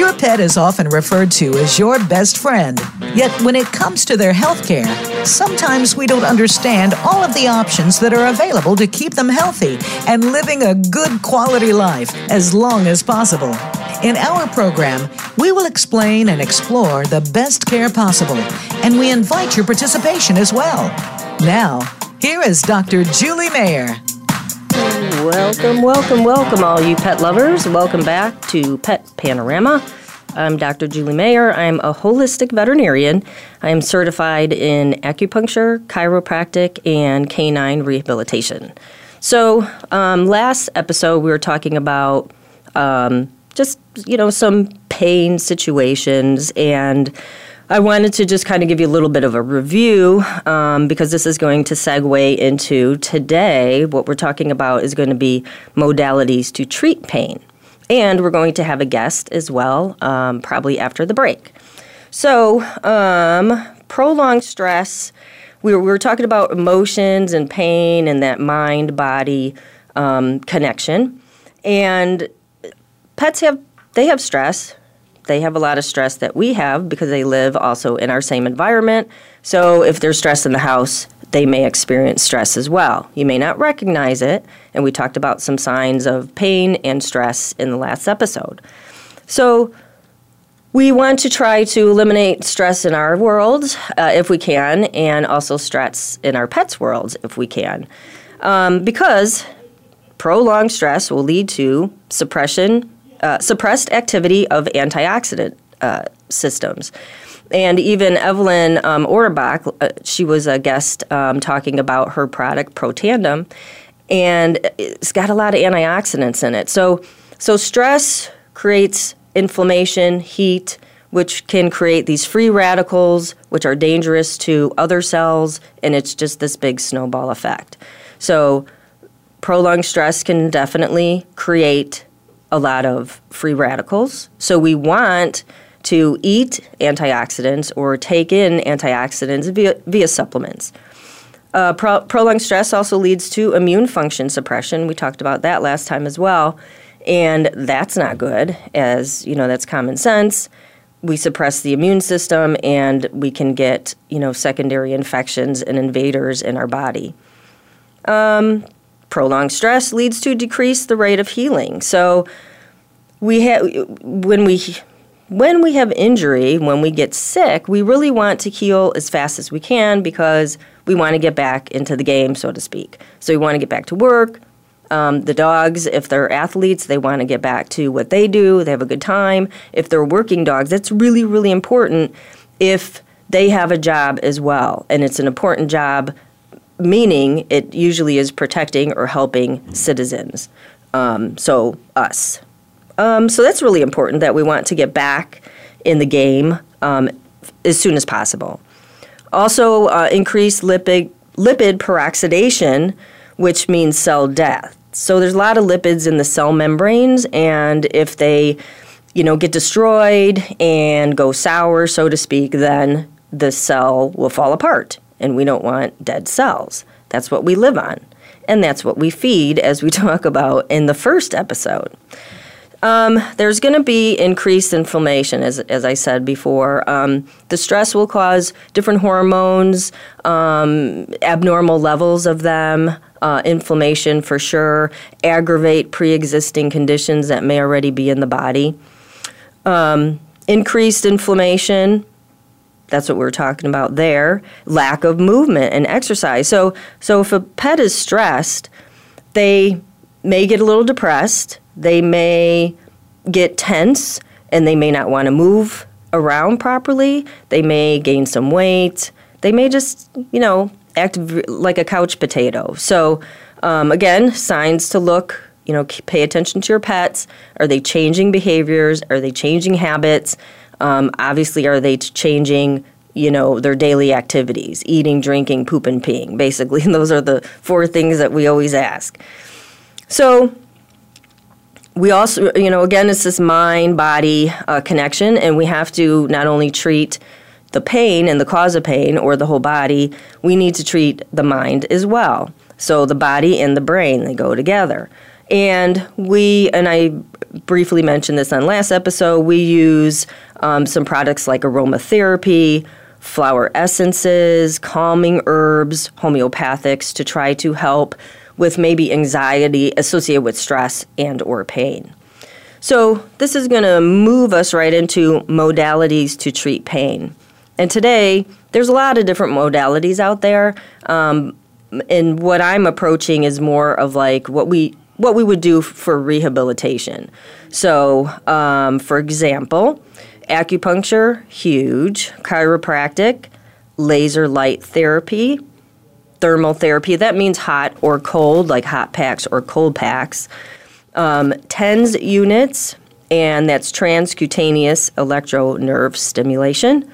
Your pet is often referred to as your best friend. Yet when it comes to their health care, sometimes we don't understand all of the options that are available to keep them healthy and living a good quality life as long as possible. In our program, we will explain and explore the best care possible, and we invite your participation as well. Now, here is Dr. Julie Mayer. Welcome, welcome, welcome, all you pet lovers. Welcome back to Pet Panorama. I'm Dr. Julie Mayer. I'm a holistic veterinarian. I am certified in acupuncture, chiropractic, and canine rehabilitation. So, um, last episode, we were talking about um, just, you know, some pain situations and I wanted to just kind of give you a little bit of a review um, because this is going to segue into today. What we're talking about is going to be modalities to treat pain. And we're going to have a guest as well, um, probably after the break. So, um, prolonged stress, we were, we were, talking about emotions and pain and that mind body um, connection. And pets have, they have stress they have a lot of stress that we have because they live also in our same environment. So if there's stress in the house, they may experience stress as well. You may not recognize it, and we talked about some signs of pain and stress in the last episode. So we want to try to eliminate stress in our world uh, if we can, and also stress in our pets' worlds if we can. Um, because prolonged stress will lead to suppression uh, suppressed activity of antioxidant uh, systems. And even Evelyn um, Auerbach, uh, she was a guest um, talking about her product Protandim, and it's got a lot of antioxidants in it. So, so stress creates inflammation, heat, which can create these free radicals, which are dangerous to other cells, and it's just this big snowball effect. So, prolonged stress can definitely create a lot of free radicals. So we want to eat antioxidants or take in antioxidants via, via supplements. Uh, pro- prolonged stress also leads to immune function suppression. We talked about that last time as well. And that's not good, as you know, that's common sense. We suppress the immune system and we can get, you know, secondary infections and invaders in our body. Um, prolonged stress leads to decrease the rate of healing. So we have when we when we have injury, when we get sick, we really want to heal as fast as we can because we want to get back into the game, so to speak. So we want to get back to work. Um, the dogs, if they're athletes, they want to get back to what they do. They have a good time. If they're working dogs, that's really, really important if they have a job as well. And it's an important job meaning it usually is protecting or helping citizens. Um, so, us. Um, so that's really important that we want to get back in the game um, as soon as possible. Also, uh, lipid, lipid peroxidation, which means cell death. So there's a lot of lipids in the cell membranes, and if they, you know, get destroyed and go sour, so to speak, then the cell will fall apart and we don't want dead cells. That's what we live on. And that's what we feed, as we talk about in the first episode. Um, there's going to be increased inflammation, as, as I said before. Um, the stress will cause different hormones, um, abnormal levels of them, uh, inflammation for sure, aggravate pre existing conditions that may already be in the body. Um, increased inflammation that's what we are talking about there. Lack of movement and exercise. So, so if a pet is stressed, they may get a little depressed. They may get tense and they may not want to move around properly, they may gain some weight. They may just, you know, act like a couch potato. So, um, again, signs to look, you know, pay attention to your pets. Are they changing behaviors? Are they changing habits? Um, obviously, are they changing you know their daily activities? Eating drinking poop and peeing. Basically those are the four things that we always ask. So we also you know again it's this mind body uh, connection and we have to not only treat the pain and the cause of pain or the whole body we need to treat the mind as well. So the body and the brain they go together. And we and i briefly mentioned this on last episode we use um, some products like aromatherapy flower essences, calming herbs, homeopathics to try to help with maybe anxiety associated with stress and or pain. So, this is going to move us right into modalities to treat pain. And today, there's a lot of different modalities out there. Um, and what I'm approaching is more of like what we what we would do for rehabilitation. So, um, for example, acupuncture, huge, chiropractic, laser light therapy, thermal therapy. That means hot or cold, like hot packs or cold packs. Um, TENS units, and that's transcutaneous electro nerve stimulation.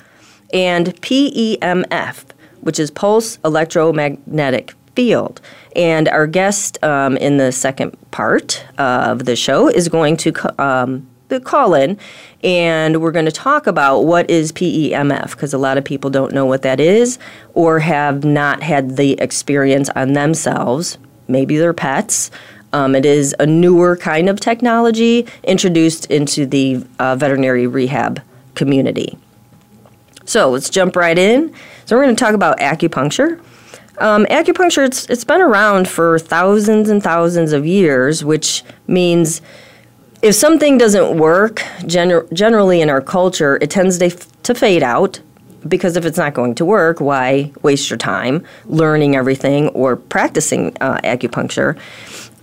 And PEMF, which is pulse electromagnetic field. And our guest um, in the second part of the show is going to um, call in and we're going to talk about what is PEMF because a lot of people don't know what that is or have not had the experience on themselves, maybe their pets. Um, it is a newer kind of technology introduced into the uh, veterinary rehab community. So let's jump right in. So we're going to talk about acupuncture. Um, acupuncture, it's, it's been around for thousands and thousands of years, which means if something doesn't work, gener- generally in our culture, it tends to, f- to fade out because if it's not going to work, why waste your time learning everything or practicing uh, acupuncture?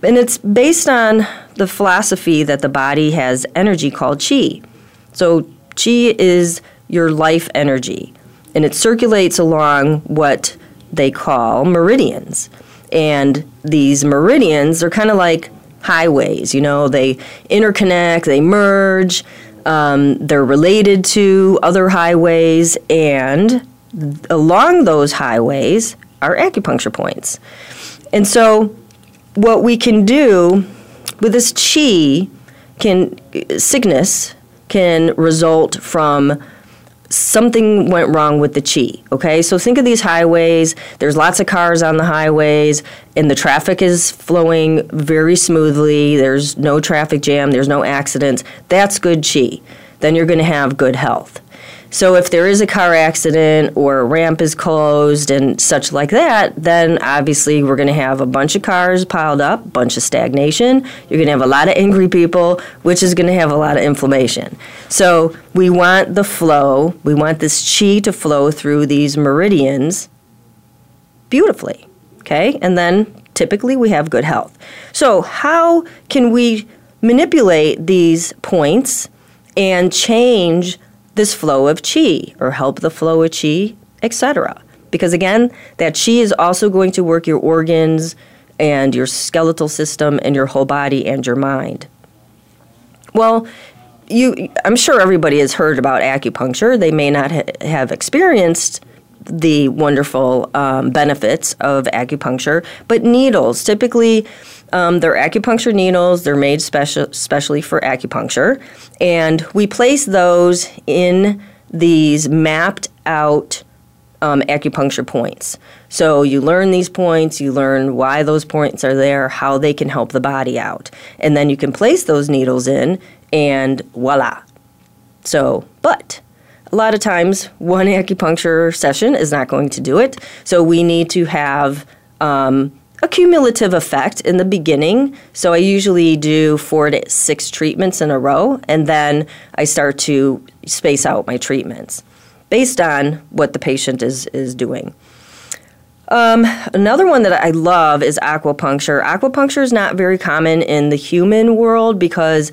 And it's based on the philosophy that the body has energy called chi. So, chi is your life energy, and it circulates along what they call meridians. And these meridians are kind of like highways. You know, they interconnect, they merge, um, they're related to other highways, and along those highways are acupuncture points. And so, what we can do with this chi can sickness can result from something went wrong with the chi. Okay, so think of these highways. There's lots of cars on the highways, and the traffic is flowing very smoothly. There's no traffic jam. There's no accidents. That's good chi. Then you're going to have good health. So if there is a car accident or a ramp is closed and such like that, then obviously we're going to have a bunch of cars piled up, bunch of stagnation. You're going to have a lot of angry people, which is going to have a lot of inflammation. So we want the flow, we want this chi to flow through these meridians beautifully. Okay? And then typically we have good health. So how can we manipulate these points and change this flow of chi or help the flow of chi, etc. Because again, that chi is also going to work your organs and your skeletal system and your whole body and your mind. Well, you I'm sure everybody has heard about acupuncture. They may not ha- have experienced the wonderful um, benefits of acupuncture, but needles typically um, they're acupuncture needles. They're made special, specially for acupuncture. And we place those in these mapped out um, acupuncture points. So you learn these points, you learn why those points are there, how they can help the body out. And then you can place those needles in, and voila. So, but a lot of times one acupuncture session is not going to do it. So we need to have um, a cumulative effect in the beginning. So I usually do four to six treatments in a row, and then I start to space out my treatments based on what the patient is, is doing. Um, another one that I love is aquapuncture. Aquapuncture is not very common in the human world because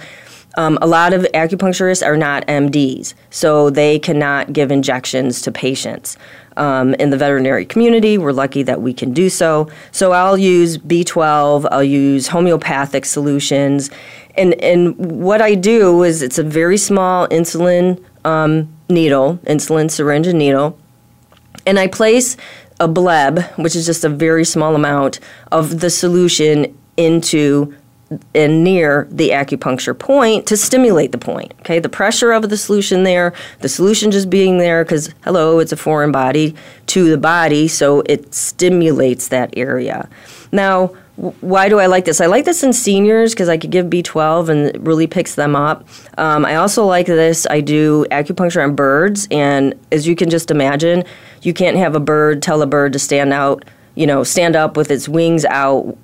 um, a lot of acupuncturists are not MDs, so they cannot give injections to patients. Um, in the veterinary community, we're lucky that we can do so. So I'll use B12, I'll use homeopathic solutions, and and what I do is it's a very small insulin um, needle, insulin syringe and needle, and I place a bleb, which is just a very small amount of the solution into and near the acupuncture point to stimulate the point. Okay, the pressure of the solution there, the solution just being there because hello, it's a foreign body to the body, so it stimulates that area. Now, why do I like this? I like this in seniors because I could give B12 and it really picks them up. Um, I also like this. I do acupuncture on birds, and as you can just imagine, you can't have a bird tell a bird to stand out, you know, stand up with its wings out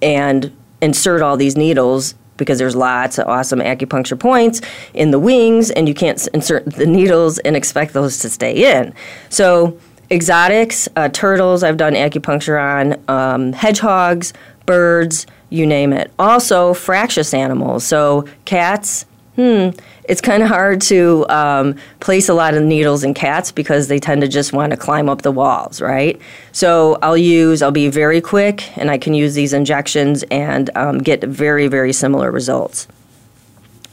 and insert all these needles because there's lots of awesome acupuncture points in the wings, and you can't insert the needles and expect those to stay in. So, exotics, uh, turtles, I've done acupuncture on, um, hedgehogs, birds, you name it. Also, fractious animals, so cats, hmm, it's kind of hard to um, place a lot of needles in cats because they tend to just want to climb up the walls, right? So I'll use, I'll be very quick and I can use these injections and um, get very, very similar results.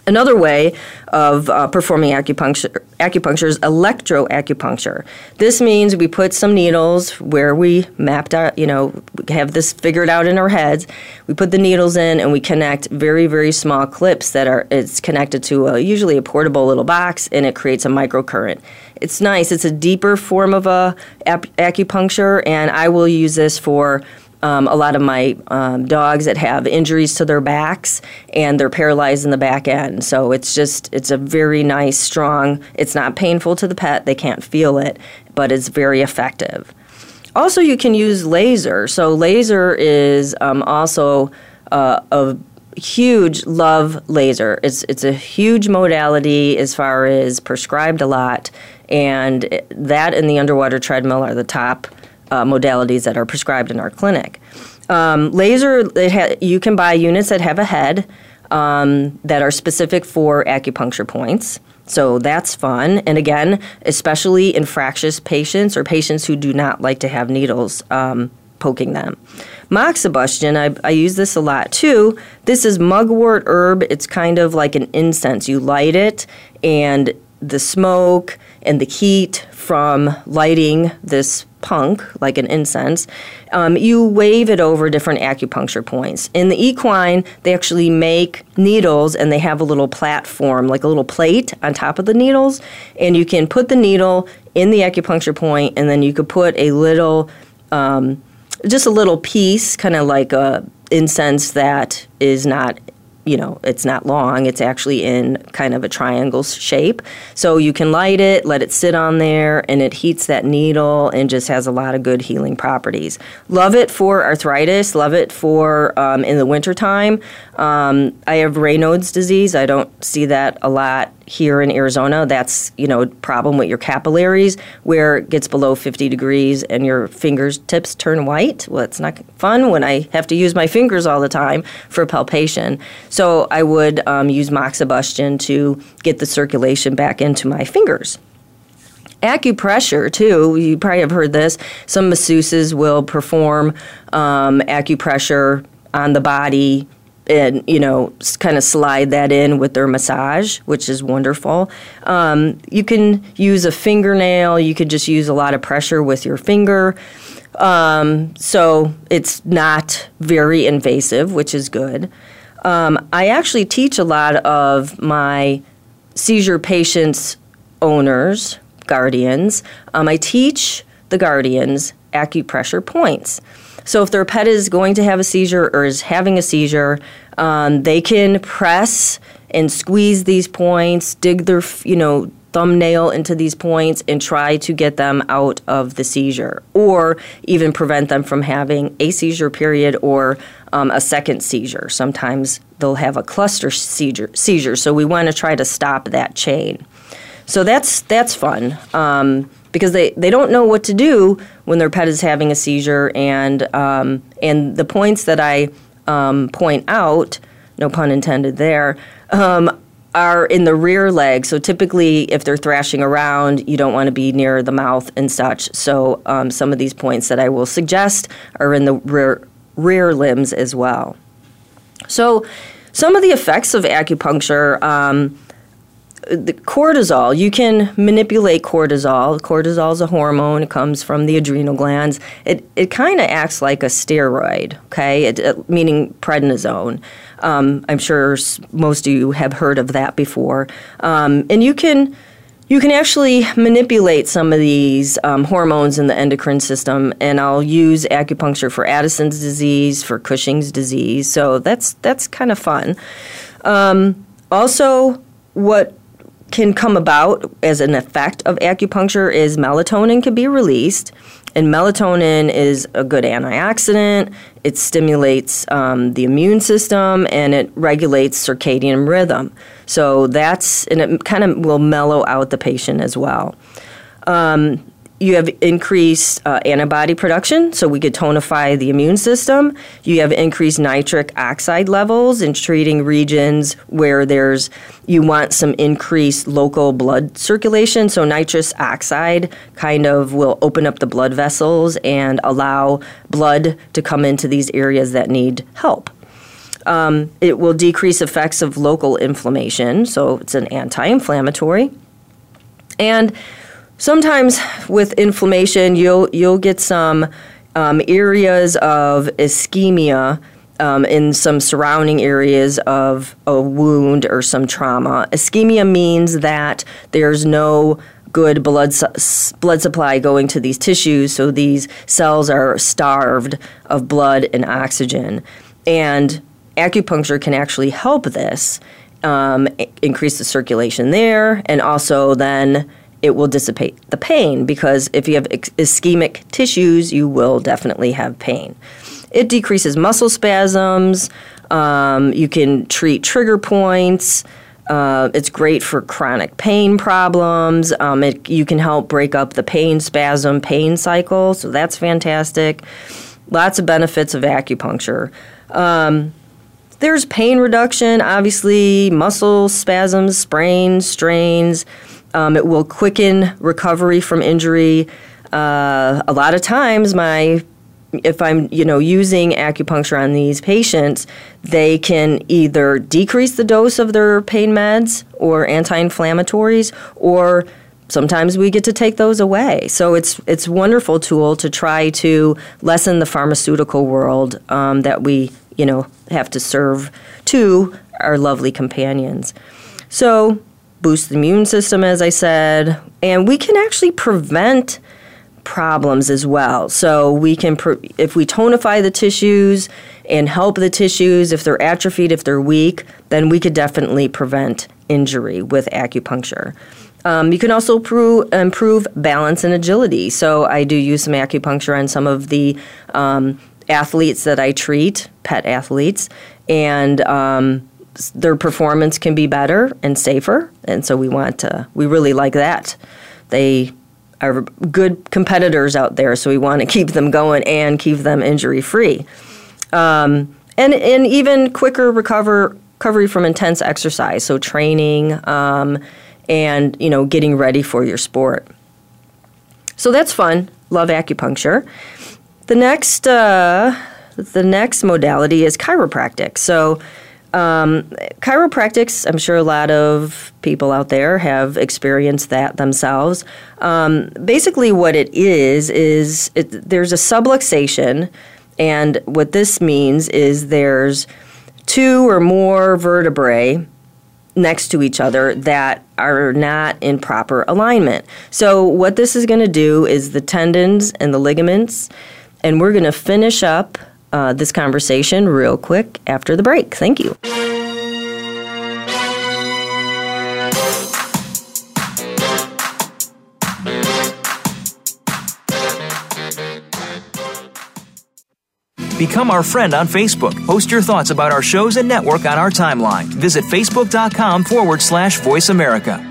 Another way of uh, performing acupuncture, acupuncture is electroacupuncture. This means we put some needles where we mapped out, you know, have this figured out in our heads. We put the needles in and we connect very, very small clips that are, it's connected to a, usually a portable little box and it creates a microcurrent. It's nice. It's a deeper form of a acupuncture and I will use this for um, a lot of my um, dogs that have injuries to their backs and they're paralyzed in the back end. So it's just, it's a very nice, strong, it's not painful to the pet, they can't feel it, but it's very effective. Also, you can use laser. So, laser is um, also uh, a huge love laser. It's, it's a huge modality as far as prescribed a lot, and that and the underwater treadmill are the top uh, modalities that are prescribed in our clinic. Um, laser, ha- you can buy units that have a head um, that are specific for acupuncture points. So that's fun. And again, especially in fractious patients or patients who do not like to have needles um, poking them. Moxibustion, I, I, use this a lot too. This is mugwort herb. It's kind of like an incense. You light it, and the smoke and the heat from lighting this punk, like an incense, um, you wave it over different acupuncture points. In the equine, they actually make needles and they have a little platform, like a little plate on top of the needles, and you can put the needle in the acupuncture point, and then you could put a little, um, just a little piece, kind of like a incense that is not you know, it's not long. It's actually in kind of a triangle shape. So you can light it, let it sit on there, and it heats that needle and just has a lot of good healing properties. Love it for arthritis. Love it for um, in the wintertime. Um, I have Raynaud's disease. I don't see that a lot here in Arizona, that's you know a problem with your capillaries where it gets below 50 degrees and your fingertips turn white. Well, it's not fun when I have to use my fingers all the time for palpation. So I would um, use moxibustion to get the circulation back into my fingers. Acupressure, too, you probably have heard this. Some masseuses will perform um, acupressure on the body and you know kind of slide that in with their massage which is wonderful. Um, you can use a fingernail you could just use a lot of pressure with your finger. Um, so it's not very invasive which is good. Um, i actually teach a lot of my seizure patients owners guardians. Um, i teach the guardians acupressure points so if their pet is going to have a seizure or is having a seizure, um, they can press and squeeze these points, dig their you know thumbnail into these points and try to get them out of the seizure or even prevent them from having a seizure period or um, a second seizure. Sometimes they'll have a cluster seizure, seizure so we want to try to stop that chain. So that's that's fun. Um, because they, they don't know what to do when their pet is having a seizure. And, um, and the points that I um, point out, no pun intended there, um, are in the rear leg. So typically, if they're thrashing around, you don't want to be near the mouth and such. So um, some of these points that I will suggest are in the rear rear limbs as well. So some of the effects of acupuncture. Um, the cortisol, you can manipulate cortisol. Cortisol is a hormone. It comes from the adrenal glands. It, it kind of acts like a steroid, okay, it, it, meaning prednisone. Um, I'm sure most of you have heard of that before. Um, and you can you can actually manipulate some of these um, hormones in the endocrine system, and I'll use acupuncture for Addison's disease, for Cushing's disease. So that's that's kind of fun. Um, also, what can come about as an effect of acupuncture is melatonin can be released. And melatonin is a good antioxidant. It stimulates um, the immune system and it regulates circadian rhythm. So that's, and it kind of will mellow out the patient as well. Um, you have increased uh, antibody production, so we could tonify the immune system. You have increased nitric oxide levels in treating regions where there's you want some increased local blood circulation. So nitrous oxide kind of will open up the blood vessels and allow blood to come into these areas that need help. Um, it will decrease effects of local inflammation, so it's an anti-inflammatory, and sometimes with inflammation, you'll you'll get some um, areas of ischemia um, in some surrounding areas of a wound or some trauma. Ischemia means that there's no good blood su- blood supply going to these tissues, so these cells are starved of blood and oxygen. And acupuncture can actually help this um, increase the circulation there, and also then it will dissipate the pain because if you have ischemic tissues, you will definitely have pain. It decreases muscle spasms. Um, you can treat trigger points. Uh, it's great for chronic pain problems. Um, it, you can help break up the pain spasm pain cycle, so that's fantastic. Lots of benefits of acupuncture. Um, there's pain reduction, obviously, muscle spasms, sprains, strains. Um, it will quicken recovery from injury. Uh, a lot of times, my if I'm you know using acupuncture on these patients, they can either decrease the dose of their pain meds or anti-inflammatories, or sometimes we get to take those away. So it's it's wonderful tool to try to lessen the pharmaceutical world um, that we you know have to serve to our lovely companions. So boost the immune system, as I said, and we can actually prevent problems as well. So we can, if we tonify the tissues and help the tissues, if they're atrophied, if they're weak, then we could definitely prevent injury with acupuncture. Um, you can also improve, improve, balance and agility. So I do use some acupuncture on some of the um, athletes that I treat, pet athletes, and um, their performance can be better and safer. And so we want to, we really like that. They are good competitors out there, so we want to keep them going and keep them injury free. Um, and, and even quicker recover, recovery from intense exercise, so training um, and you know getting ready for your sport. So that's fun. Love acupuncture. The next uh, the next modality is chiropractic. So um, chiropractics, I'm sure a lot of people out there have experienced that themselves. Um, basically, what it is, is it, there's a subluxation, and what this means is there's two or more vertebrae next to each other that are not in proper alignment. So, what this is going to do is the tendons and the ligaments, and we're going to finish up uh, this conversation real quick after the break. Thank you. Become our friend on Facebook. Post your thoughts about our shows and network on our timeline. Visit facebook.com forward slash voice America.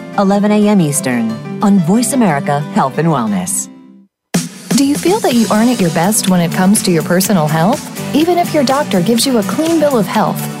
11 a.m. Eastern on Voice America Health and Wellness. Do you feel that you aren't at your best when it comes to your personal health? Even if your doctor gives you a clean bill of health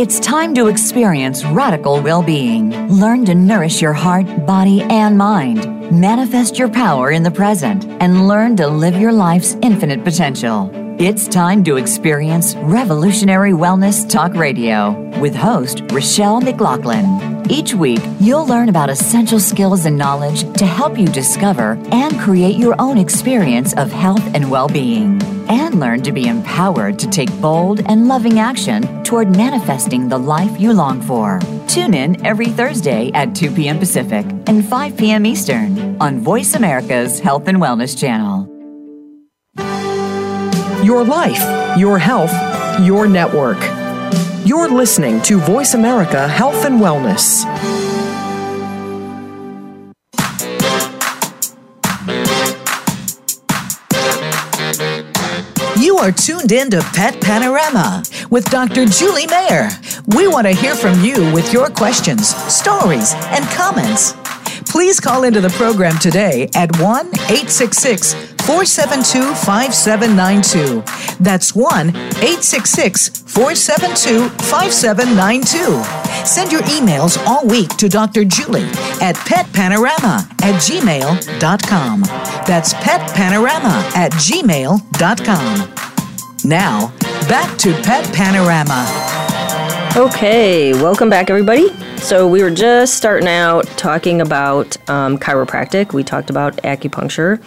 It's time to experience radical well being. Learn to nourish your heart, body, and mind. Manifest your power in the present and learn to live your life's infinite potential. It's time to experience Revolutionary Wellness Talk Radio with host Rochelle McLaughlin. Each week, you'll learn about essential skills and knowledge to help you discover and create your own experience of health and well being. And learn to be empowered to take bold and loving action toward manifesting the life you long for. Tune in every Thursday at 2 p.m. Pacific and 5 p.m. Eastern on Voice America's Health and Wellness Channel. Your life, your health, your network. You're listening to Voice America Health and Wellness. You are tuned in to Pet Panorama with Dr. Julie Mayer. We want to hear from you with your questions, stories, and comments. Please call into the program today at 1 866 472 5792. That's 1 866 472 5792. Send your emails all week to Dr. Julie at petpanorama at gmail.com. That's petpanorama at gmail.com. Now, back to Pet Panorama. Okay, welcome back, everybody. So, we were just starting out talking about um, chiropractic. We talked about acupuncture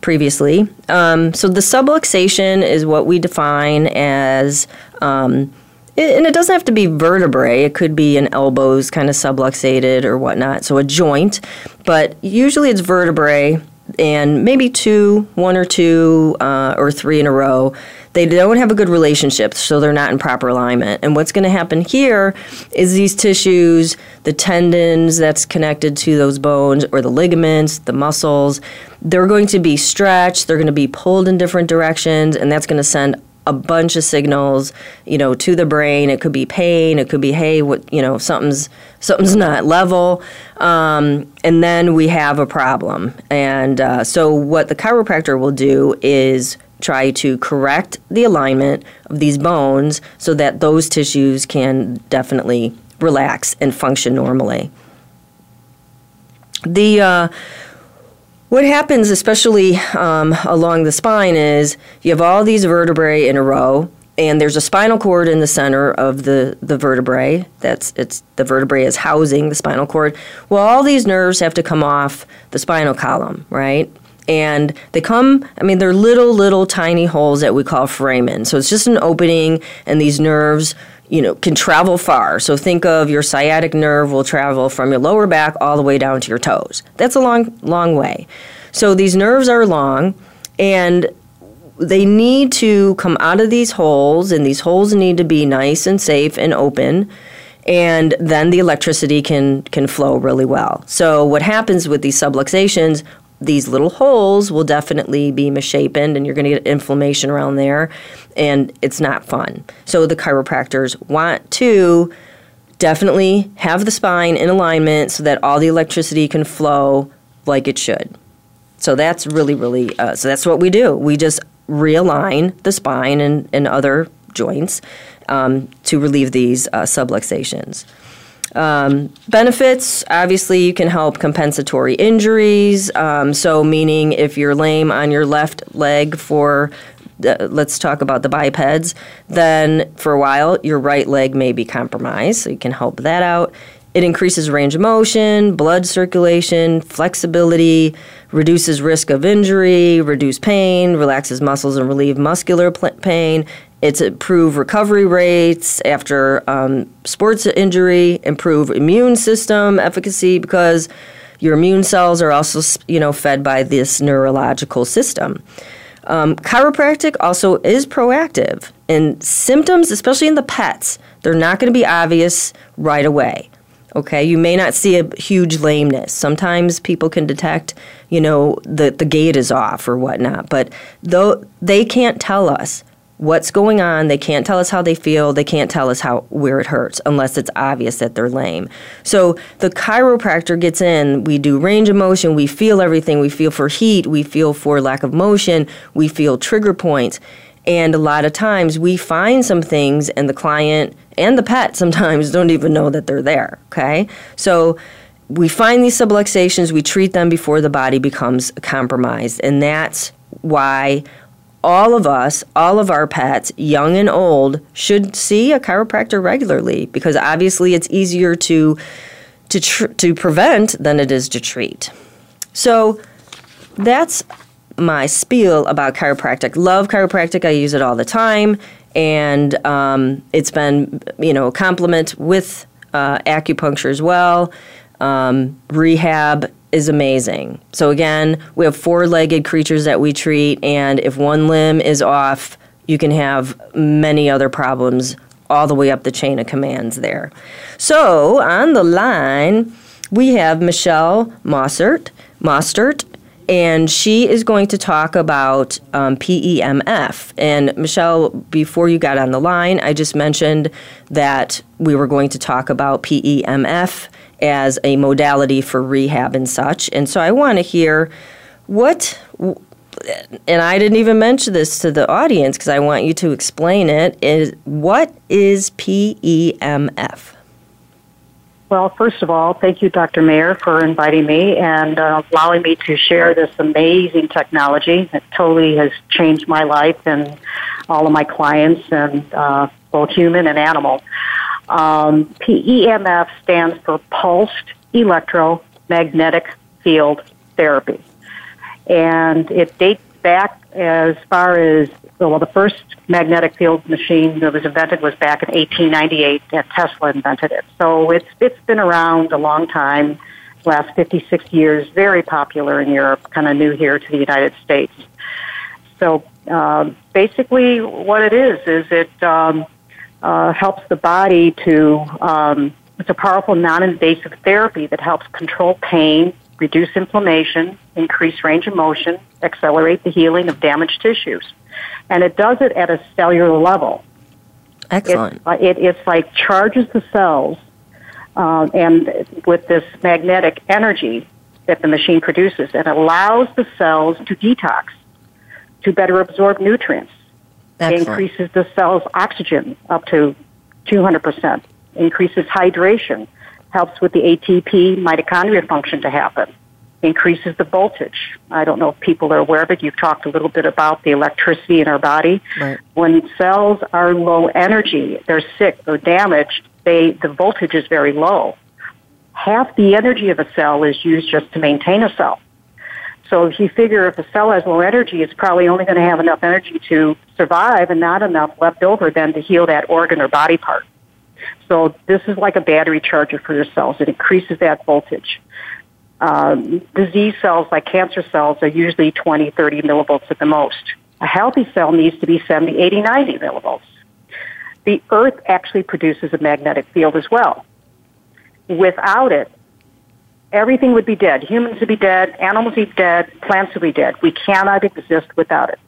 previously. Um, so, the subluxation is what we define as, um, it, and it doesn't have to be vertebrae, it could be an elbows kind of subluxated or whatnot, so a joint, but usually it's vertebrae and maybe two, one or two, uh, or three in a row. They don't have a good relationship, so they're not in proper alignment. And what's going to happen here is these tissues, the tendons that's connected to those bones, or the ligaments, the muscles, they're going to be stretched, they're going to be pulled in different directions, and that's going to send a bunch of signals, you know, to the brain. It could be pain. It could be, hey, what, you know, something's something's not level, um, and then we have a problem. And uh, so, what the chiropractor will do is try to correct the alignment of these bones so that those tissues can definitely relax and function normally. The uh, what happens, especially um, along the spine, is you have all these vertebrae in a row, and there's a spinal cord in the center of the, the vertebrae. That's it's the vertebrae is housing the spinal cord. Well, all these nerves have to come off the spinal column, right? And they come, I mean, they're little, little tiny holes that we call foramen. So it's just an opening, and these nerves you know, can travel far. So think of your sciatic nerve will travel from your lower back all the way down to your toes. That's a long, long way. So these nerves are long, and they need to come out of these holes, and these holes need to be nice and safe and open. And then the electricity can can flow really well. So what happens with these subluxations? These little holes will definitely be misshapen and you're going to get inflammation around there and it's not fun. So the chiropractors want to definitely have the spine in alignment so that all the electricity can flow like it should. So that's really, really, uh, so that's what we do. We just realign the spine and, and other joints um, to relieve these uh, subluxations. Um, benefits obviously, you can help compensatory injuries. Um, so, meaning if you're lame on your left leg for uh, let's talk about the bipeds, then for a while your right leg may be compromised, so you can help that out. It increases range of motion, blood circulation, flexibility, reduces risk of injury, reduce pain, relaxes muscles and relieve muscular pain. It's improve recovery rates after um, sports injury, improve immune system efficacy because your immune cells are also you know fed by this neurological system. Um, chiropractic also is proactive, and symptoms, especially in the pets, they're not going to be obvious right away. Okay, you may not see a huge lameness. Sometimes people can detect, you know, the the gait is off or whatnot, but though they can't tell us what's going on. They can't tell us how they feel. They can't tell us how where it hurts unless it's obvious that they're lame. So the chiropractor gets in. We do range of motion. We feel everything. We feel for heat. We feel for lack of motion. We feel trigger points. And a lot of times we find some things, and the client and the pet sometimes don't even know that they're there. Okay, so we find these subluxations. We treat them before the body becomes compromised, and that's why all of us, all of our pets, young and old, should see a chiropractor regularly because obviously it's easier to to tr- to prevent than it is to treat. So that's my spiel about chiropractic. Love chiropractic. I use it all the time, and um, it's been you know a complement with uh, acupuncture as well. Um, rehab is amazing. So again, we have four-legged creatures that we treat, and if one limb is off, you can have many other problems all the way up the chain of commands there. So on the line, we have Michelle Mossert, Mostert, and she is going to talk about um, PEMF. And Michelle, before you got on the line, I just mentioned that we were going to talk about PEMF as a modality for rehab and such. And so I want to hear what, and I didn't even mention this to the audience because I want you to explain it. Is what is PEMF? Well, first of all, thank you, Dr. Mayer, for inviting me and uh, allowing me to share this amazing technology that totally has changed my life and all of my clients, and uh, both human and animal. Um, PEMF stands for Pulsed Electromagnetic Field Therapy. And it dates back as far as, well, the first magnetic field machine that was invented was back in 1898 that Tesla invented it. So it's, it's been around a long time, last 56 years, very popular in Europe, kind of new here to the United States. So uh, basically what it is, is it, um, uh, helps the body to, um, it's a powerful non-invasive therapy that helps control pain, reduce inflammation, increase range of motion, accelerate the healing of damaged tissues. And it does it at a cellular level. Excellent. It, it, it's like charges the cells uh, and with this magnetic energy that the machine produces, it allows the cells to detox, to better absorb nutrients, Excellent. increases the cell's oxygen up to 200%, increases hydration, helps with the ATP mitochondria function to happen, increases the voltage. I don't know if people are aware of it. You've talked a little bit about the electricity in our body. Right. When cells are low energy, they're sick or damaged, they, the voltage is very low. Half the energy of a cell is used just to maintain a cell. So if you figure if a cell has low energy, it's probably only going to have enough energy to survive and not enough left over then to heal that organ or body part. So this is like a battery charger for your cells. It increases that voltage. Um, disease cells like cancer cells are usually 20, 30 millivolts at the most. A healthy cell needs to be 70, 80, 90 millivolts. The earth actually produces a magnetic field as well. Without it, everything would be dead. Humans would be dead, animals would be dead, plants would be dead. We cannot exist without it.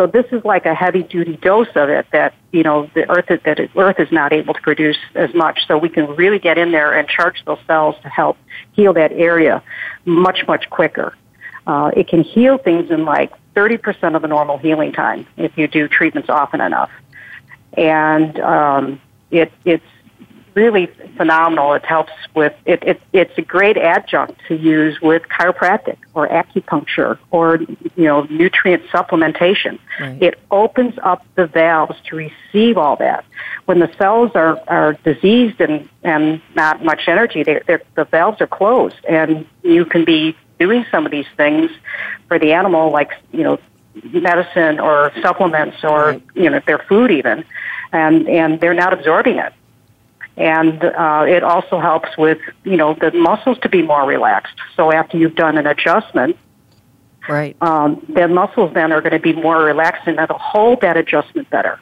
So this is like a heavy duty dose of it that, you know, the earth, that earth is not able to produce as much. So we can really get in there and charge those cells to help heal that area much, much quicker. Uh, it can heal things in like 30% of the normal healing time if you do treatments often enough. And, um, it, it's really phenomenal. It helps with it, it. It's a great adjunct to use with chiropractic or acupuncture or you know nutrient supplementation. Right. It opens up the valves to receive all that. When the cells are are diseased and and not much energy, they're, they're, the valves are closed, and you can be doing some of these things for the animal, like you know medicine or supplements or Right. you know their food even, and and they're not absorbing it and uh, it also helps with you know the muscles to be more relaxed. So after you've done an adjustment, Right. um, the muscles then are going to be more relaxed and that'll hold that adjustment better.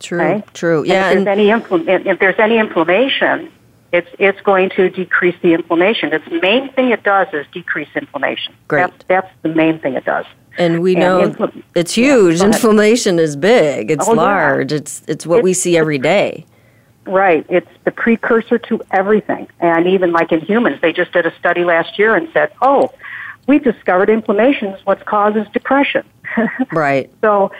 True. Okay? True. And Yeah. if And, there's any infl- if there's any inflammation, it's it's going to decrease the inflammation. Its main thing it does is decrease inflammation. Great. That's, that's the main thing it does. and we and know infl- it's huge. ahead. Inflammation is big. It's Oh, yeah. large. It's it's what we see every day. Right. It's the precursor to everything. And even like in humans, they just did a study last year and said, oh, we discovered inflammation is what causes depression. Right. so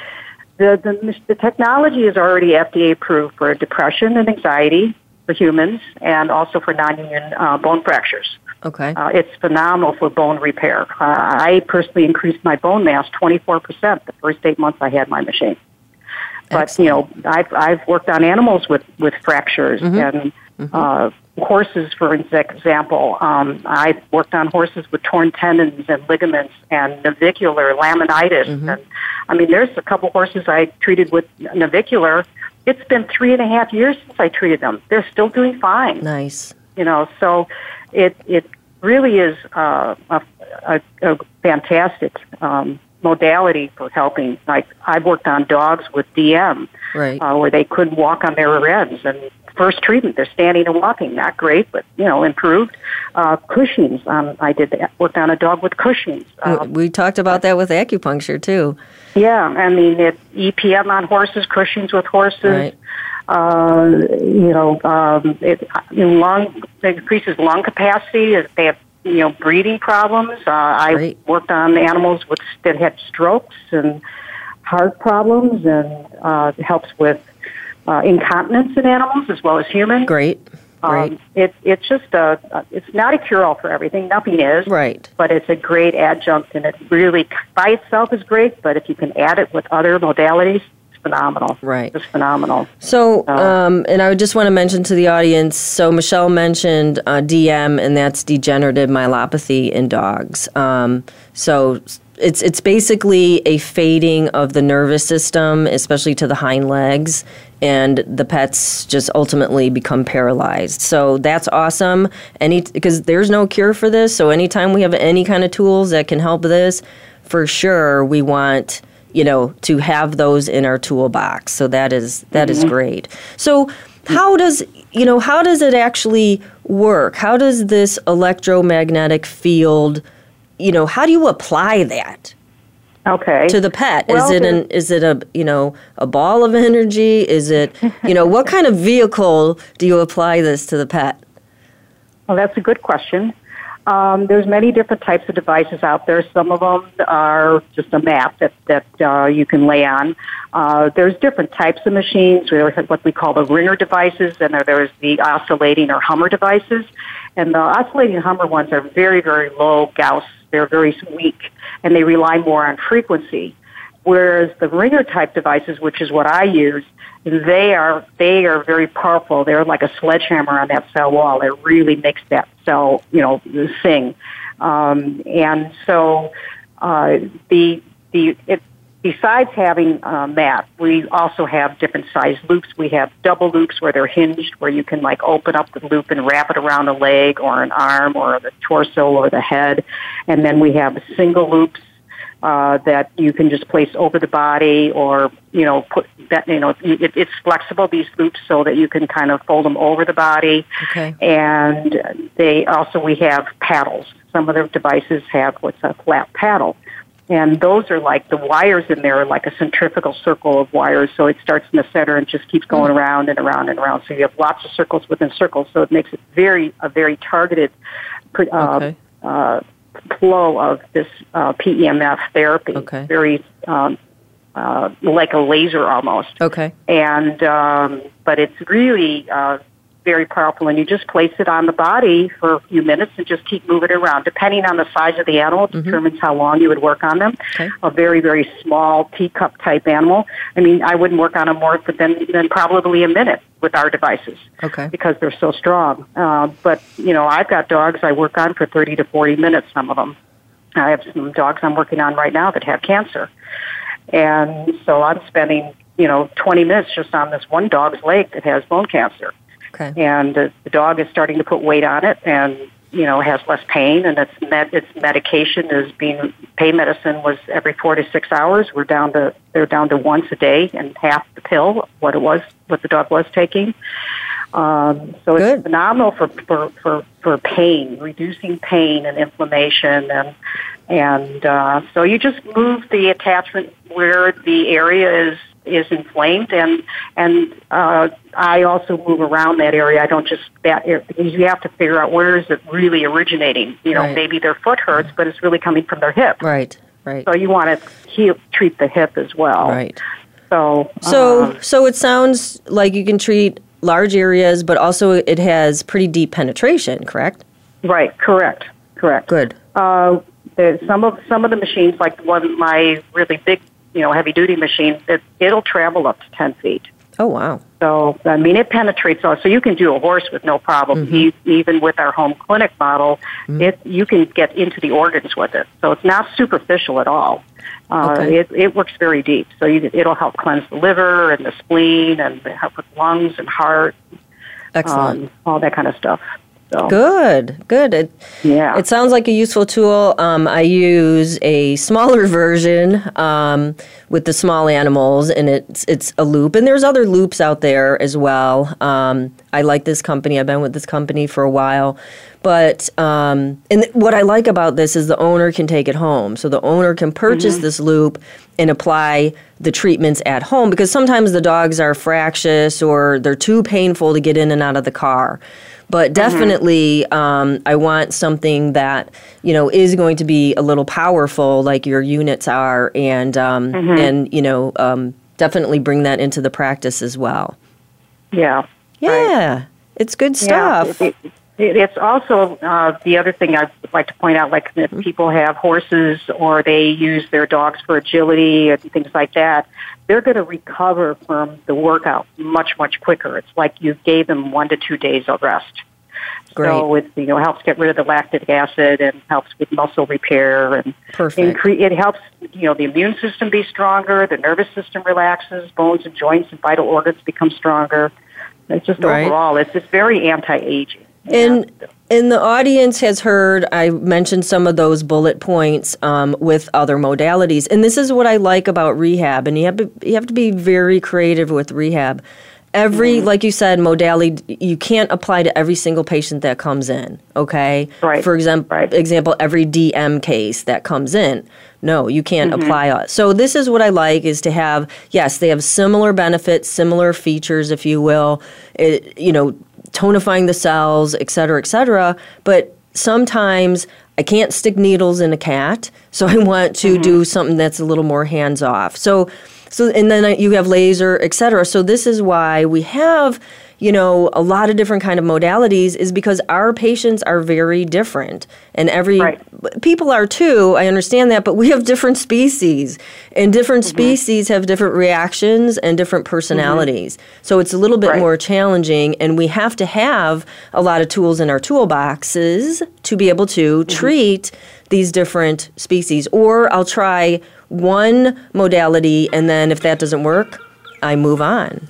the, the, the technology is already FDA approved for depression and anxiety for humans and also for non-union uh, bone fractures. Okay. Uh, it's phenomenal for bone repair. Uh, I personally increased my bone mass 24% the first eight months I had my machine. But you know, I've I've worked on animals with with fractures and Uh, horses, for example. Um, I've worked on horses with torn tendons and ligaments and navicular laminitis. And I mean, there's a couple horses I treated with navicular. It's been three and a half years since I treated them. They're still doing fine nice. you know so it it really is uh, a, a, a fantastic um, modality for helping like i've worked on dogs with dm Right. uh, where they couldn't walk on their ends and first treatment they're standing and walking not great but you know improved uh, cushings um, i did that, worked on a dog with cushings uh, we talked about that with acupuncture too. yeah, I mean, it, EPM on horses, Cushing's with horses. Right. Uh, you know, um, it lung it increases lung capacity. If They have you know breathing problems. Uh, I Great. worked on animals with that had strokes and heart problems, and uh, helps with uh, incontinence in animals as well as humans. Great. Great. Um, it, it's just a, it's not a cure all for everything. Nothing is right. but it's a great adjunct and it really by itself is great but if you can add it with other modalities phenomenal Right. it's phenomenal So, Uh, um, and I would just want to mention to the audience. So, Michelle mentioned uh, DM, and that's degenerative myelopathy in dogs. Um, so, it's it's basically a fading of the nervous system, especially to the hind legs, and the pets just ultimately become paralyzed. So that's awesome. Any because there's no cure for this. So anytime we have any kind of tools that can help this, for sure we want you know to have those in our toolbox. So that is that is mm-hmm. great. So how does you know how does it actually work? How does this electromagnetic field you know how do you apply that okay to the pet Well, is it an is it a you know a ball of energy is it you know what kind of vehicle do you apply this to the pet well that's a good question um, there's many different types of devices out there. Some of them are just a map that that uh, you can lay on. Uh, there's different types of machines. There's what we call the ringer devices, and there- there's the oscillating or hummer devices. And the oscillating hummer ones are very, very low Gauss. They're very weak, and they rely more on frequency. Whereas the ringer type devices, which is what I use, they are they are very powerful. They're like a sledgehammer on that cell wall. It really makes that cell, you know, sing. Um, and so uh, the the it, besides having uh, mat, we also have different size loops. We have double loops where they're hinged, where you can like open up the loop and wrap it around a leg or an arm or the torso or the head. And then we have single loops uh, that you can just place over the body or, you know, put that, you know, it, it's flexible, these loops, so that you can kind of fold them over the body. Okay. And they also, we have paddles. Some of the devices have what's a flat paddle. And those are like the wires in there are like a centrifugal circle of wires. So it starts in the center and just keeps going around and around and around. So you have lots of circles within circles. So it makes it very, a very targeted, uh, Okay. uh, flow of this uh, PEMF therapy. Okay. Very um, uh, like a laser almost. okay And um, but it's really uh, very powerful, and you just place it on the body for a few minutes and just keep moving it around. Depending on the size of the animal, it determines how long you would work on them. Okay. A very, very small teacup type animal. I mean, I wouldn't work on them more than, than probably a minute with our devices Okay. because they're so strong. Uh, but, you know, I've got dogs I work on for 30 to 40 minutes, some of them. I have some dogs I'm working on right now that have cancer. And so I'm spending, you know, 20 minutes just on this one dog's leg that has bone cancer. Okay. And uh, the dog is starting to put weight on it and, you know, has less pain and its, med- its medication is being, pain medicine was every four to six hours. We're down to, they're down to once a day and half the pill, what it was, what the dog was taking. Um, so Good. it's phenomenal for, for, for, for pain, reducing pain and inflammation and and uh, so you just move the attachment where the area is is inflamed and and uh, I also move around that area. I don't just that because you have to figure out where is it really originating. You know, Right. maybe their foot hurts, but it's really coming from their hip. Right. Right. So you want to heal, treat the hip as well. Right. So So, um, so it sounds like you can treat large areas, but also it has pretty deep penetration. Correct? right, correct, correct. Good. Uh, some of some of the machines, like the one my really big, you know, heavy duty machine, it, it'll travel up to ten feet. Oh wow. So I mean, it penetrates all. So you can do a horse with no problem. E- even with our home clinic model, it you can get into the organs with it. So it's not superficial at all. Uh, Okay. it, it works very deep. So you, it'll help cleanse the liver and the spleen and help with lungs and heart, Excellent. um, all that kind of stuff. So Good, good. It, yeah, it sounds like a useful tool. Um, I use a smaller version um, with the small animals, and it's it's a loop. And there's other loops out there as well. Um, I like this company. I've been with this company for a while. But um, and th- what I like about this is the owner can take it home. So the owner can purchase this loop and apply the treatments at home because sometimes the dogs are fractious or they're too painful to get in and out of the car. But definitely, um, I want something that you know is going to be a little powerful, like your units are, and um, and you know um, definitely bring that into the practice as well. yeah. Yeah, it's good stuff. it- it's also uh, the other thing I'd like to point out, like if people have horses or they use their dogs for agility and things like that, they're going to recover from the workout much, much quicker. It's like you gave them one to two days of rest. Great. So it you know helps get rid of the lactic acid and helps with muscle repair and Perfect. incre- it helps you know the immune system be stronger, the nervous system relaxes, bones and joints and vital organs become stronger. It's just Right. overall, it's just very anti-aging. And and the audience has heard I mentioned some of those bullet points um, with other modalities, and this is what I like about rehab. And you have to you have to be very creative with rehab. Every, like you said, modality you can't apply to every single patient that comes in. Okay, Right, For example, right. example, every DM case that comes in. No, you can't apply it. So this is what I like is to have yes, they have similar benefits, similar features, if you will. It, you know, tonifying the cells, et cetera, et cetera. But sometimes I can't stick needles in a cat, so I want to mm-hmm. do something that's a little more hands off. So, so and then you have laser, et cetera. So this is why we have you know a lot of different kind of modalities is because our patients are very different and every Right. People are too i understand that but we have different species and different Mm-hmm. species have different reactions and different personalities so it's a little bit Right. more challenging and we have to have a lot of tools in our toolboxes to be able to Mm-hmm. treat these different species or i'll try one modality and then if that doesn't work i move on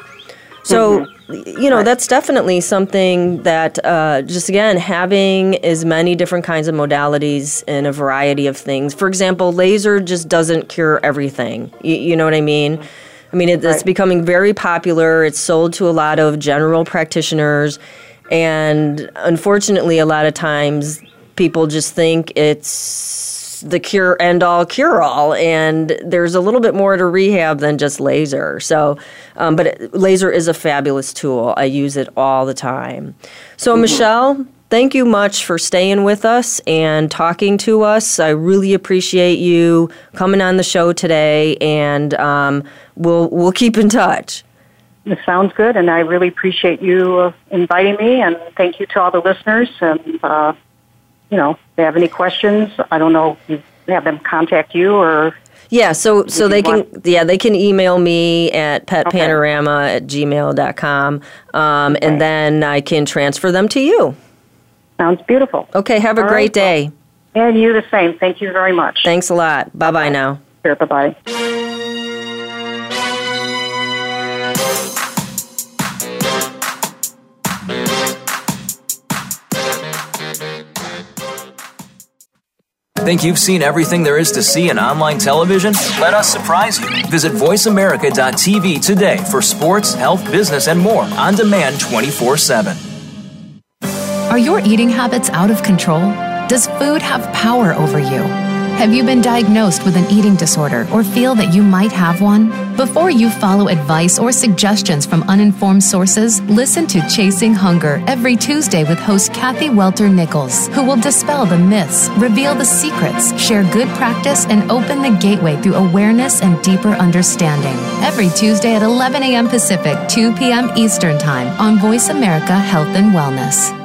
so, you know, that's definitely something that, uh, just again, having as many different kinds of modalities and a variety of things. For example, laser just doesn't cure everything. You, you know what I mean? I mean, it, it's Right. becoming very popular. It's sold to a lot of general practitioners. And unfortunately, a lot of times people just think it's the cure end all cure all. And there's a little bit more to rehab than just laser. So um, but it, laser is a fabulous tool. I use it all the time. So michelle thank you much for staying with us and talking to us. I really appreciate you coming on the show today and um, we'll we'll keep in touch. It sounds good, and I really appreciate you uh, inviting me, and thank you to all the listeners. And uh, you know, if they have any questions, I don't know if you have them contact you or yeah, so so they can yeah they can email me at petpanorama okay. at gmail.com um, okay. and then I can transfer them to you. Sounds beautiful. Okay, have a All great right, day. And you the same. Thank you very much. Thanks a lot. Bye bye now. Sure, bye bye. Think you've seen everything there is to see in online television? Let us surprise you. Visit VoiceAmerica.tv today for sports, health, business, and more on demand 24 7. Are your eating habits out of control? Does food have power over you? Have you been diagnosed with an eating disorder or feel that you might have one? Before you follow advice or suggestions from uninformed sources, listen to Chasing Hunger every Tuesday with host Kathy Welter Nichols, who will dispel the myths, reveal the secrets, share good practice, and open the gateway through awareness and deeper understanding. Every Tuesday at 11 a.m. Pacific, 2 p.m. Eastern Time on Voice America Health and Wellness.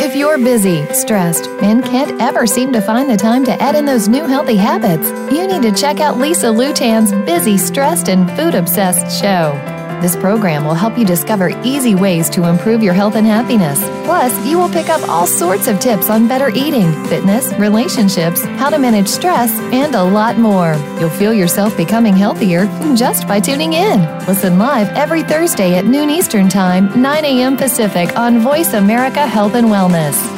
If you're busy, stressed, and can't ever seem to find the time to add in those new healthy habits, you need to check out Lisa Lutan's Busy, Stressed, and Food Obsessed show. This program will help you discover easy ways to improve your health and happiness. Plus, you will pick up all sorts of tips on better eating, fitness, relationships, how to manage stress, and a lot more. You'll feel yourself becoming healthier just by tuning in. Listen live every Thursday at noon Eastern Time, 9 a.m. Pacific on Voice America Health and Wellness.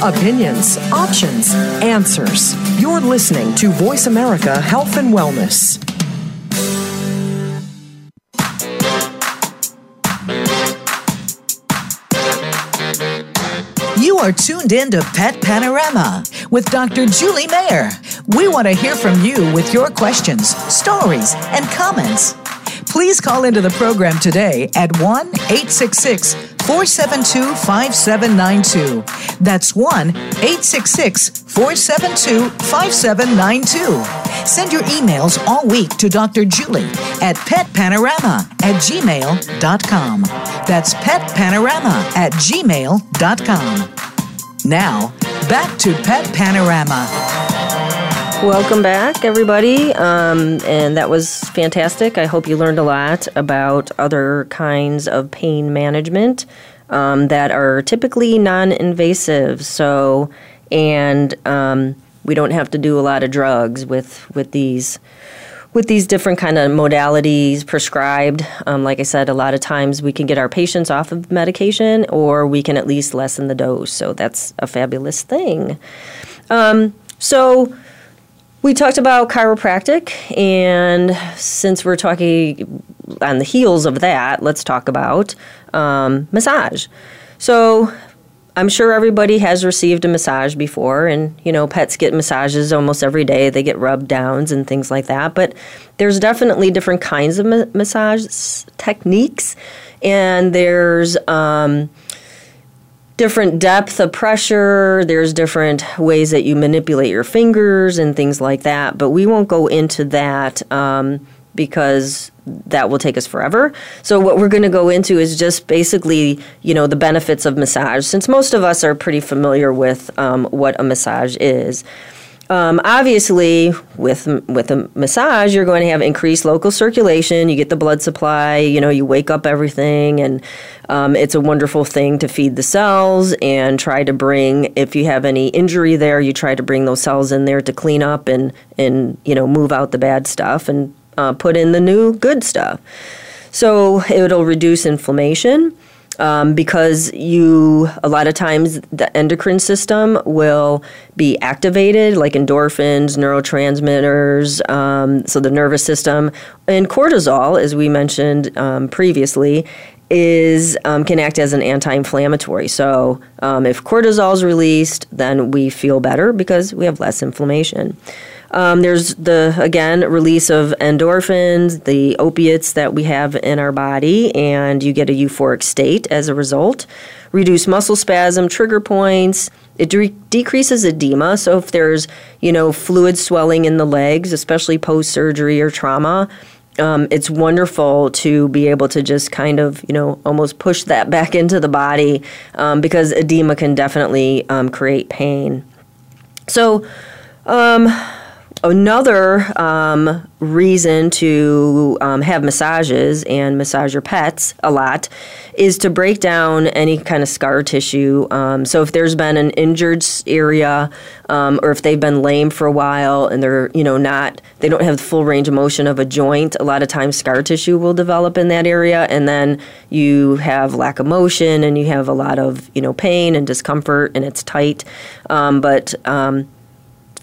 Opinions, options, answers. You're listening to Voice America Health and Wellness. You are tuned in to Pet Panorama with Dr. Julie Mayer. We want to hear from you with your questions, stories, and comments. Please call into the program today at 1 866 472 5792. That's 1 866 472 5792. Send your emails all week to Dr. Julie at petpanorama at gmail.com. That's petpanorama at gmail.com. Now, back to Pet Panorama. Welcome back, everybody. Um, and that was fantastic. I hope you learned a lot about other kinds of pain management um, that are typically non invasive. So, and um, we don't have to do a lot of drugs with, with these. With these different kind of modalities prescribed, um, like I said, a lot of times we can get our patients off of medication, or we can at least lessen the dose. So that's a fabulous thing. Um, so we talked about chiropractic, and since we're talking on the heels of that, let's talk about um, massage. So, I'm sure everybody has received a massage before, and you know, pets get massages almost every day. They get rub downs and things like that. But there's definitely different kinds of ma- massage techniques, and there's um, different depth of pressure, there's different ways that you manipulate your fingers and things like that, but we won't go into that um, because that will take us forever. So what we're going to go into is just basically, you know, the benefits of massage since most of us are pretty familiar with um, what a massage is. Um, obviously, with with a massage, you're going to have increased local circulation. You get the blood supply. You know, you wake up everything, and um, it's a wonderful thing to feed the cells and try to bring. If you have any injury there, you try to bring those cells in there to clean up and and you know move out the bad stuff and uh, put in the new good stuff. So it'll reduce inflammation. Um, because you a lot of times the endocrine system will be activated like endorphins neurotransmitters um, so the nervous system. And cortisol as we mentioned um, previously is um, can act as an anti-inflammatory. So um, if cortisol is released then we feel better because we have less inflammation um, there's the again release of endorphins, the opiates that we have in our body, and you get a euphoric state as a result. Reduce muscle spasm, trigger points. It de- decreases edema. So if there's you know fluid swelling in the legs, especially post surgery or trauma, um, it's wonderful to be able to just kind of, you know, almost push that back into the body um, because edema can definitely um, create pain. So, um, another um, reason to um, have massages and massage your pets a lot is to break down any kind of scar tissue. Um, so if there's been an injured area, um, or if they've been lame for a while and they're you know not they don't have the full range of motion of a joint, a lot of times scar tissue will develop in that area, and then you have lack of motion and you have a lot of you know pain and discomfort and it's tight. Um, but um,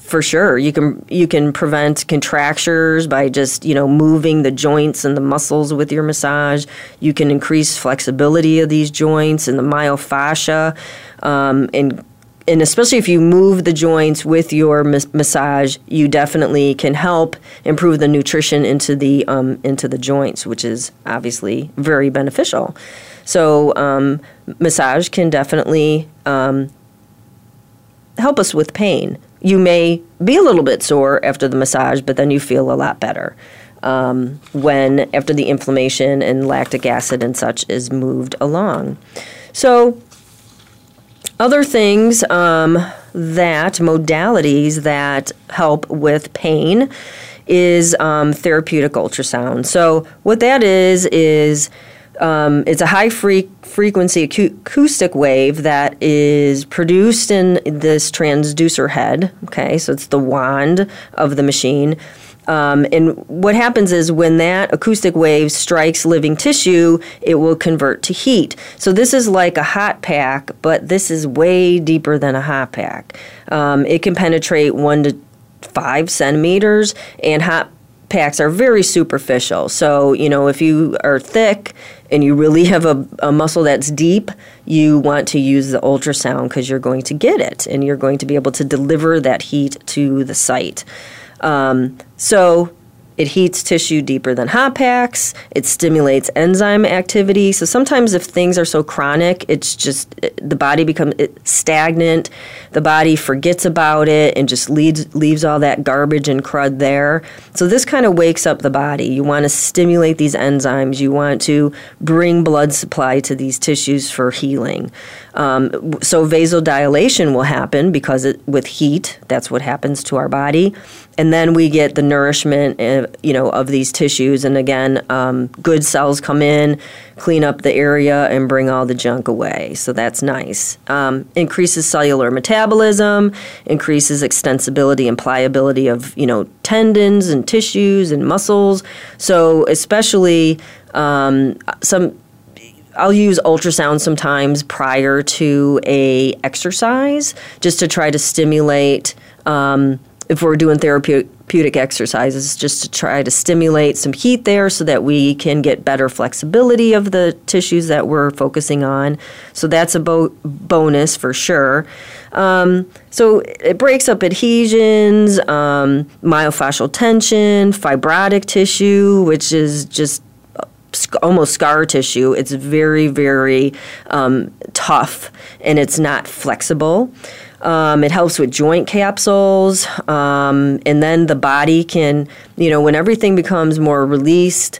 for sure. You can you can prevent contractures by just you know moving the joints and the muscles with your massage. You can increase flexibility of these joints and the myofascia um, and and especially if you move the joints with your mas- massage, you definitely can help improve the nutrition into the um, into the joints, which is obviously very beneficial. So um, massage can definitely um, help us with pain you may be a little bit sore after the massage, but then you feel a lot better um, when after the inflammation and lactic acid and such is moved along. So, other things um, that modalities that help with pain is um, therapeutic ultrasound. So, what that is is um, it's a high free, frequency acoustic wave that is produced in this transducer head. Okay, so it's the wand of the machine. Um, and what happens is when that acoustic wave strikes living tissue, it will convert to heat. So this is like a hot pack, but this is way deeper than a hot pack. Um, it can penetrate one to five centimeters, and hot packs are very superficial. So, you know, if you are thick and you really have a, a muscle that's deep, you want to use the ultrasound because you're going to get it and you're going to be able to deliver that heat to the site. Um, so, it heats tissue deeper than hot packs. It stimulates enzyme activity. So sometimes, if things are so chronic, it's just eh, the body becomes eh, stagnant. The body forgets about it and just leaves leaves all that garbage and crud there. So this kind of wakes up the body. You want to stimulate these enzymes. You want to bring blood supply to these tissues for healing. Um, so vasodilation will happen because it, with heat, that's what happens to our body and then we get the nourishment, uh, you know, of these tissues. And again, um, good cells come in, clean up the area, and bring all the junk away. So that's nice. Um, increases cellular metabolism, increases extensibility and pliability of you know tendons and tissues and muscles. So especially um, some. I'll use ultrasound sometimes prior to a exercise just to try to stimulate um, if we're doing therapeutic exercises, just to try to stimulate some heat there so that we can get better flexibility of the tissues that we're focusing on. So that's a bo- bonus for sure. Um, so it breaks up adhesions, um, myofascial tension, fibrotic tissue, which is just almost scar tissue. It's very, very um, tough and it's not flexible. Um, it helps with joint capsules, um, and then the body can, you know, when everything becomes more released,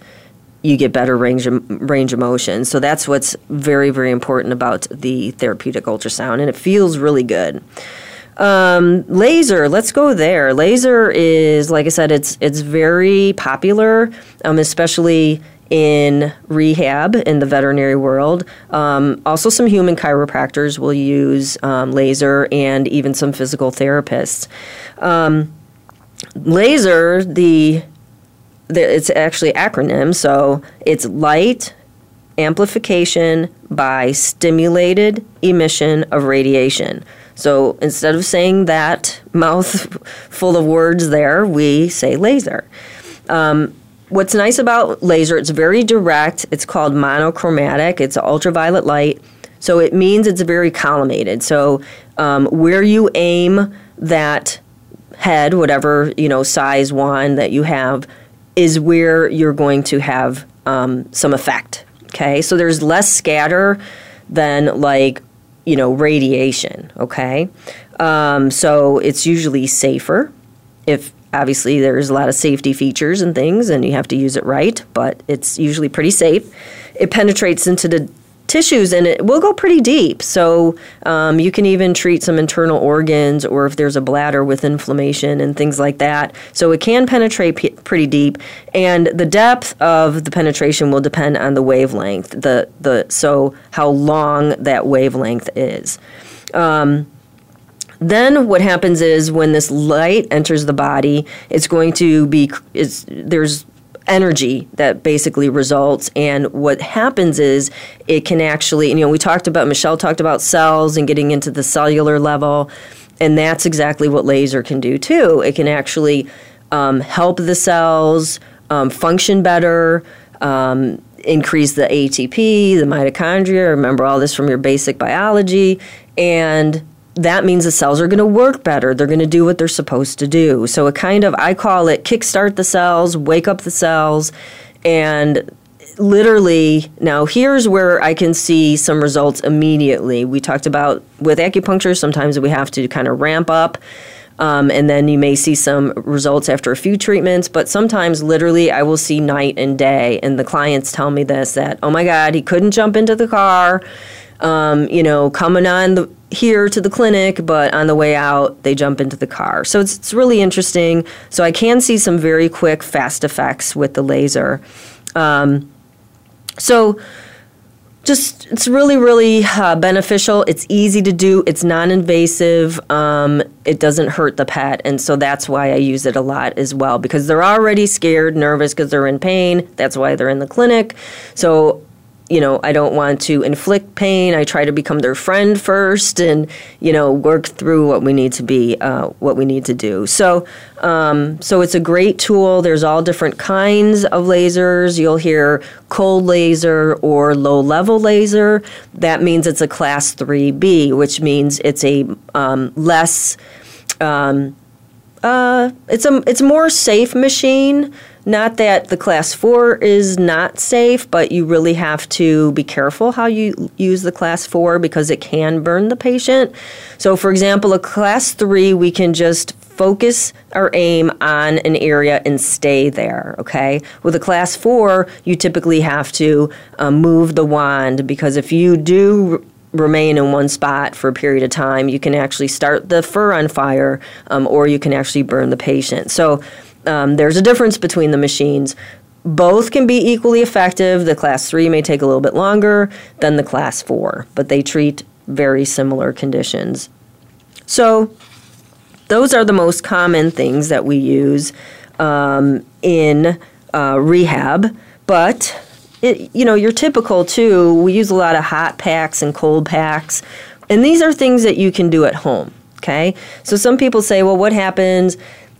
you get better range of, range of motion. So that's what's very very important about the therapeutic ultrasound, and it feels really good. Um, laser, let's go there. Laser is, like I said, it's it's very popular, um, especially in rehab in the veterinary world. Um, also, some human chiropractors will use um, laser and even some physical therapists. Um, laser, the, the, it's actually acronym, so it's light, amplification by stimulated emission of radiation. So instead of saying that mouth full of words there, we say laser. Um, what's nice about laser, it's very direct. It's called monochromatic. It's ultraviolet light. So it means it's very collimated. So um, where you aim that head, whatever you know size wand that you have, is where you're going to have um, some effect. Okay, so there's less scatter than like you know radiation. Okay, um, so it's usually safer if obviously there's a lot of safety features and things and you have to use it right but it's usually pretty safe it penetrates into the tissues and it will go pretty deep. So um, you can even treat some internal organs or if there's a bladder with inflammation and things like that. So it can penetrate p- pretty deep, and the depth of the penetration will depend on the wavelength. The the so how long that wavelength is. Um, then what happens is when this light enters the body, it's going to be it's there's energy that basically results. And what happens is it can actually, you know, we talked about, Michelle talked about cells and getting into the cellular level. And that's exactly what laser can do too. It can actually um, help the cells um, function better, um, increase the ATP, the mitochondria. Remember all this from your basic biology. And that means the cells are going to work better. They're going to do what they're supposed to do. So it kind of, I call it kickstart the cells, wake up the cells, and literally now here's where I can see some results immediately. We talked about with acupuncture, sometimes we have to kind of ramp up. Um, and then you may see some results after a few treatments, but sometimes literally I will see night and day. And the clients tell me this that, oh my God, he couldn't jump into the car um, you know, coming on the here to the clinic, but on the way out, they jump into the car. So it's, it's really interesting. So I can see some very quick, fast effects with the laser. Um, so just it's really really uh, beneficial it's easy to do it's non-invasive um, it doesn't hurt the pet and so that's why i use it a lot as well because they're already scared nervous because they're in pain that's why they're in the clinic so you know, I don't want to inflict pain. I try to become their friend first, and you know, work through what we need to be, uh, what we need to do. So, um, so it's a great tool. There's all different kinds of lasers. You'll hear cold laser or low level laser. That means it's a class three B, which means it's a um, less. Um, uh, it's a it's more safe machine. Not that the class four is not safe, but you really have to be careful how you use the class four because it can burn the patient. So, for example, a class three, we can just focus our aim on an area and stay there, okay? With a class four, you typically have to uh, move the wand because if you do remain in one spot for a period of time, you can actually start the fur on fire um, or you can actually burn the patient. So um, there's a difference between the machines. Both can be equally effective. The class 3 may take a little bit longer than the class 4, but they treat very similar conditions. So, those are the most common things that we use um, in uh, rehab. But it, you know, your typical too. We use a lot of hot packs and cold packs, and these are things that you can do at home. Okay, so some people say, well, what happens?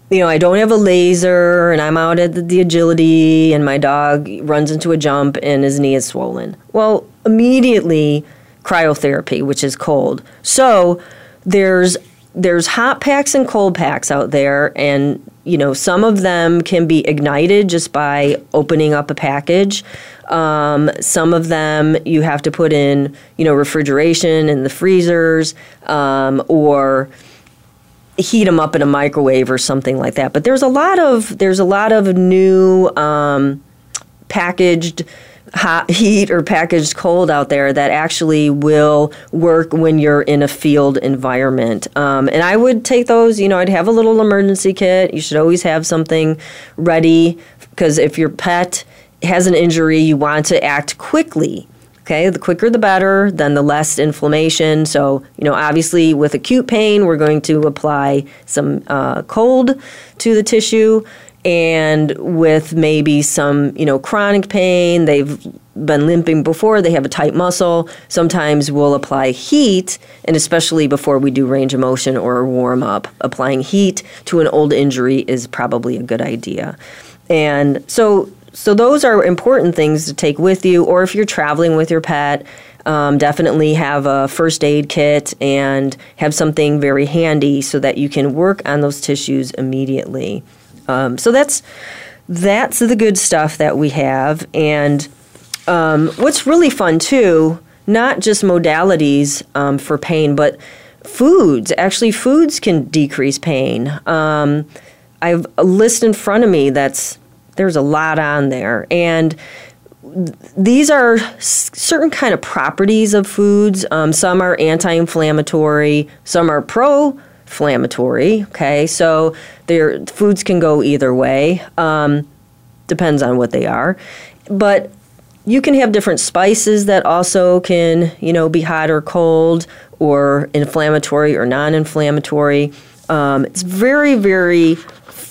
You know, I don't have a laser and I'm out at the, the, agility and my dog runs into a jump and his knee is swollen. Well, immediately cryotherapy, which is cold. So there's there's hot packs and cold packs out there and you know some of them can be ignited just by opening up a package um, some of them you have to put in you know refrigeration in the freezers um, or heat them up in a microwave or something like that. But there's a lot of there's a lot of new um, packaged hot heat or packaged cold out there that actually will work when you're in a field environment. Um, and I would take those. You know, I'd have a little emergency kit. You should always have something ready because if your pet has an injury, you want to act quickly Okay, the quicker the better, then the less inflammation. So, you know, obviously with acute pain, we're going to apply some uh, cold to the tissue. and with maybe some, you know, chronic pain, they've been limping before, they have a tight muscle. Sometimes we'll apply heat, and especially before we do range of motion or warm up, applying heat to an old injury is probably a good idea. And so so those are important things to take with you or if you're traveling with your pet um, definitely have a first aid kit and have something very handy so that you can work on those tissues immediately um, so that's that's the good stuff that we have. And um, what's really fun too, not just modalities um, for pain, but foods. Actually, foods can decrease pain. Um, I have a list in front of me that's there's a lot on there, and these are certain kind of properties of foods. Um, some are anti-inflammatory, some are pro inflammatory. Okay, so their foods can go either way. Um, depends on what they are, but you can have different spices that also can, you know, be hot or cold, or inflammatory or non-inflammatory. Um, it's very, very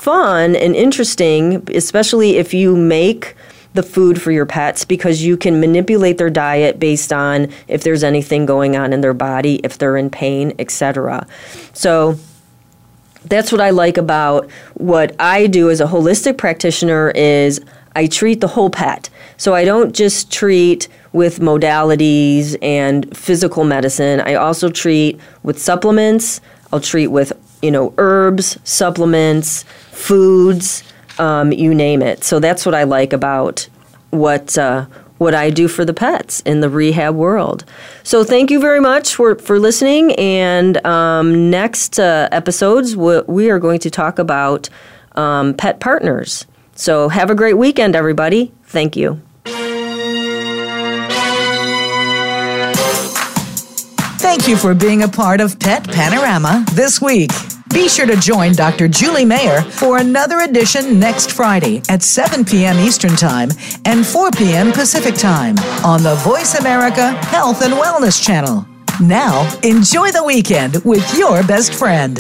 fun and interesting, especially if you make the food for your pets because you can manipulate their diet based on if there's anything going on in their body, if they're in pain, etc. So that's what I like about what I do as a holistic practitioner is I treat the whole pet. So I don't just treat with modalities and physical medicine. I also treat with supplements. I'll treat with, you know, herbs, supplements, foods, um, you name it. So that's what I like about what uh, what I do for the pets in the rehab world. So thank you very much for, for listening. And um, next uh, episodes, we are going to talk about um, pet partners. So have a great weekend, everybody. Thank you. Thank you for being a part of Pet Panorama this week. Be sure to join Dr. Julie Mayer for another edition next Friday at 7 p.m. Eastern Time and 4 p.m. Pacific Time on the Voice America Health and Wellness Channel. Now, enjoy the weekend with your best friend.